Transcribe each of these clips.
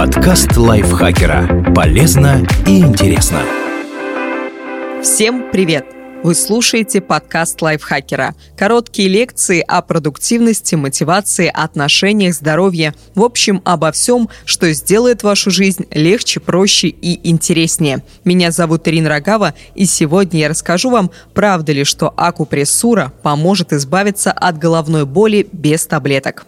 Подкаст лайфхакера. Полезно и интересно. Всем привет! Вы слушаете подкаст лайфхакера. Короткие лекции о продуктивности, мотивации, отношениях, здоровье. В общем, обо всем, что сделает вашу жизнь легче, проще и интереснее. Меня зовут Ирина Рогава, и сегодня я расскажу вам, правда ли, что акупрессура поможет избавиться от головной боли без таблеток.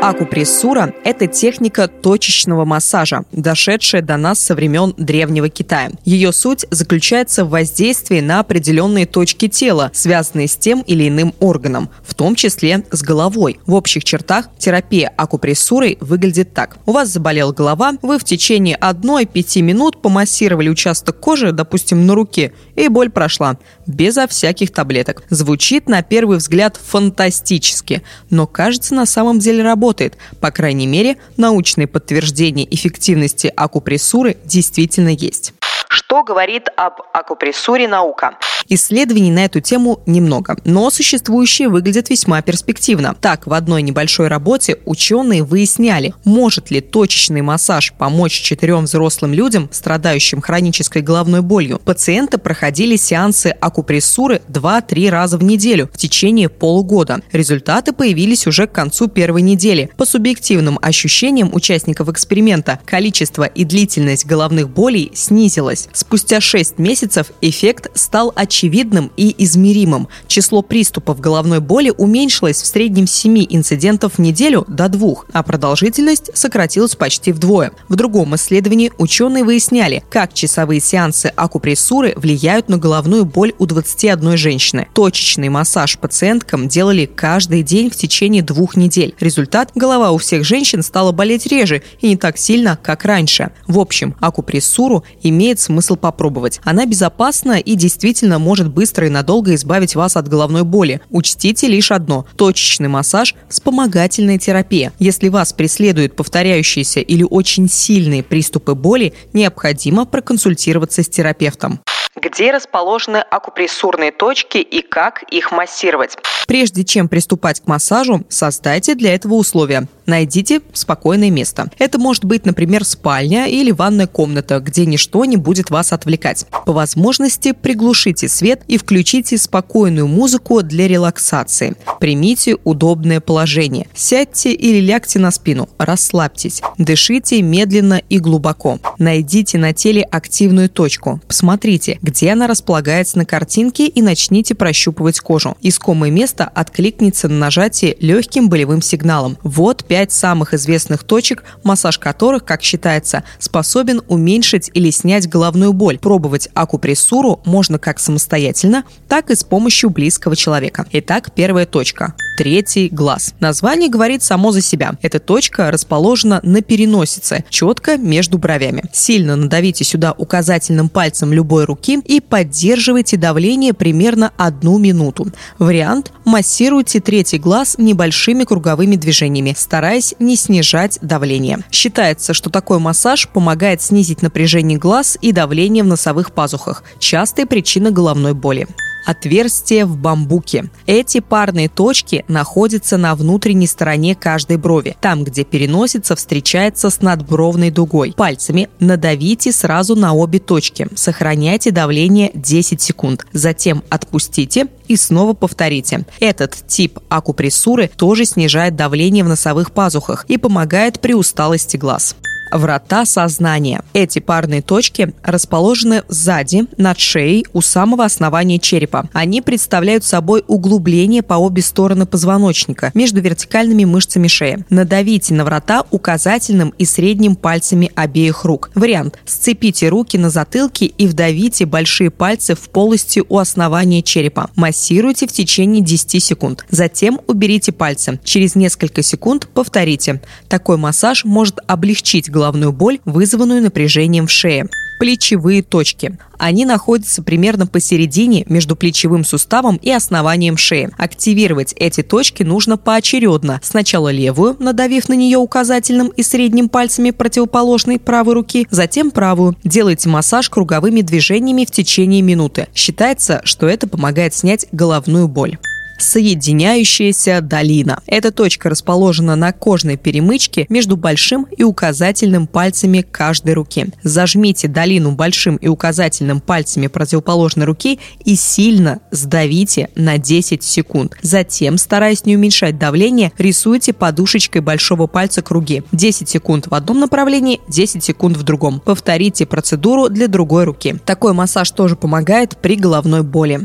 Акупрессура – это техника точечного массажа, дошедшая до нас со времен Древнего Китая. Ее суть заключается в воздействии на определенные точки тела, связанные с тем или иным органом, в том числе с головой. В общих чертах терапия акупрессурой выглядит так. У вас заболела голова, вы в течение 1-5 минут помассировали участок кожи, допустим, на руке, и боль прошла, безо всяких таблеток. Звучит на первый взгляд фантастически, но кажется на самом деле работает работает. По крайней мере, научные подтверждения эффективности акупрессуры действительно есть. Что говорит об акупрессуре наука? Исследований на эту тему немного, но существующие выглядят весьма перспективно. Так, в одной небольшой работе ученые выясняли, может ли точечный массаж помочь четырем взрослым людям, страдающим хронической головной болью. Пациенты проходили сеансы акупрессуры 2-3 раза в неделю в течение полугода. Результаты появились уже к концу первой недели. По субъективным ощущениям участников эксперимента, количество и длительность головных болей снизилось. Спустя 6 месяцев эффект стал очевидным и измеримым. Число приступов головной боли уменьшилось в среднем с 7 инцидентов в неделю до 2, а продолжительность сократилась почти вдвое. В другом исследовании ученые выясняли, как часовые сеансы акупрессуры влияют на головную боль у 21 женщины. Точечный массаж пациенткам делали каждый день в течение двух недель. Результат – голова у всех женщин стала болеть реже и не так сильно, как раньше. В общем, акупрессуру имеет смысл попробовать. Она безопасна и действительно может быстро и надолго избавить вас от головной боли. Учтите лишь одно – точечный массаж – вспомогательная терапия. Если вас преследуют повторяющиеся или очень сильные приступы боли, необходимо проконсультироваться с терапевтом где расположены акупрессурные точки и как их массировать. Прежде чем приступать к массажу, создайте для этого условия. Найдите спокойное место. Это может быть, например, спальня или ванная комната, где ничто не будет вас отвлекать. По возможности приглушите свет и включите спокойную музыку для релаксации. Примите удобное положение. Сядьте или лягте на спину. Расслабьтесь. Дышите медленно и глубоко. Найдите на теле активную точку. Посмотрите, где она располагается на картинке и начните прощупывать кожу. Искомое место откликнется на нажатие легким болевым сигналом. Вот 5 самых известных точек, массаж которых, как считается, способен уменьшить или снять головную боль. Пробовать акупрессуру можно как самостоятельно, так и с помощью близкого человека. Итак, первая точка третий глаз. Название говорит само за себя. Эта точка расположена на переносице, четко между бровями. Сильно надавите сюда указательным пальцем любой руки и поддерживайте давление примерно одну минуту. Вариант – массируйте третий глаз небольшими круговыми движениями, стараясь не снижать давление. Считается, что такой массаж помогает снизить напряжение глаз и давление в носовых пазухах – частая причина головной боли отверстие в бамбуке. Эти парные точки находятся на внутренней стороне каждой брови, там, где переносица встречается с надбровной дугой. Пальцами надавите сразу на обе точки. Сохраняйте давление 10 секунд. Затем отпустите и снова повторите. Этот тип акупрессуры тоже снижает давление в носовых пазухах и помогает при усталости глаз врата сознания. Эти парные точки расположены сзади, над шеей, у самого основания черепа. Они представляют собой углубление по обе стороны позвоночника между вертикальными мышцами шеи. Надавите на врата указательным и средним пальцами обеих рук. Вариант. Сцепите руки на затылке и вдавите большие пальцы в полости у основания черепа. Массируйте в течение 10 секунд. Затем уберите пальцы. Через несколько секунд повторите. Такой массаж может облегчить головную боль, вызванную напряжением в шее плечевые точки. Они находятся примерно посередине между плечевым суставом и основанием шеи. Активировать эти точки нужно поочередно. Сначала левую, надавив на нее указательным и средним пальцами противоположной правой руки, затем правую. Делайте массаж круговыми движениями в течение минуты. Считается, что это помогает снять головную боль соединяющаяся долина. Эта точка расположена на кожной перемычке между большим и указательным пальцами каждой руки. Зажмите долину большим и указательным пальцами противоположной руки и сильно сдавите на 10 секунд. Затем, стараясь не уменьшать давление, рисуйте подушечкой большого пальца круги. 10 секунд в одном направлении, 10 секунд в другом. Повторите процедуру для другой руки. Такой массаж тоже помогает при головной боли.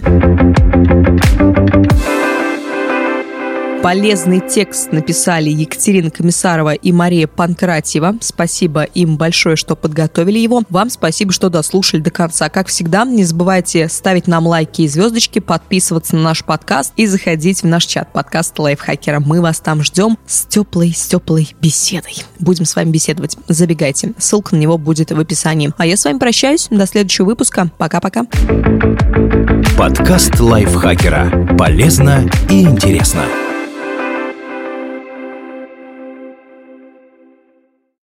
Полезный текст написали Екатерина Комиссарова и Мария Панкратьева. Спасибо им большое, что подготовили его. Вам спасибо, что дослушали до конца. Как всегда, не забывайте ставить нам лайки и звездочки, подписываться на наш подкаст и заходить в наш чат подкаст Лайфхакера. Мы вас там ждем с теплой, с теплой беседой. Будем с вами беседовать. Забегайте. Ссылка на него будет в описании. А я с вами прощаюсь. До следующего выпуска. Пока-пока. Подкаст Лайфхакера. Полезно и интересно.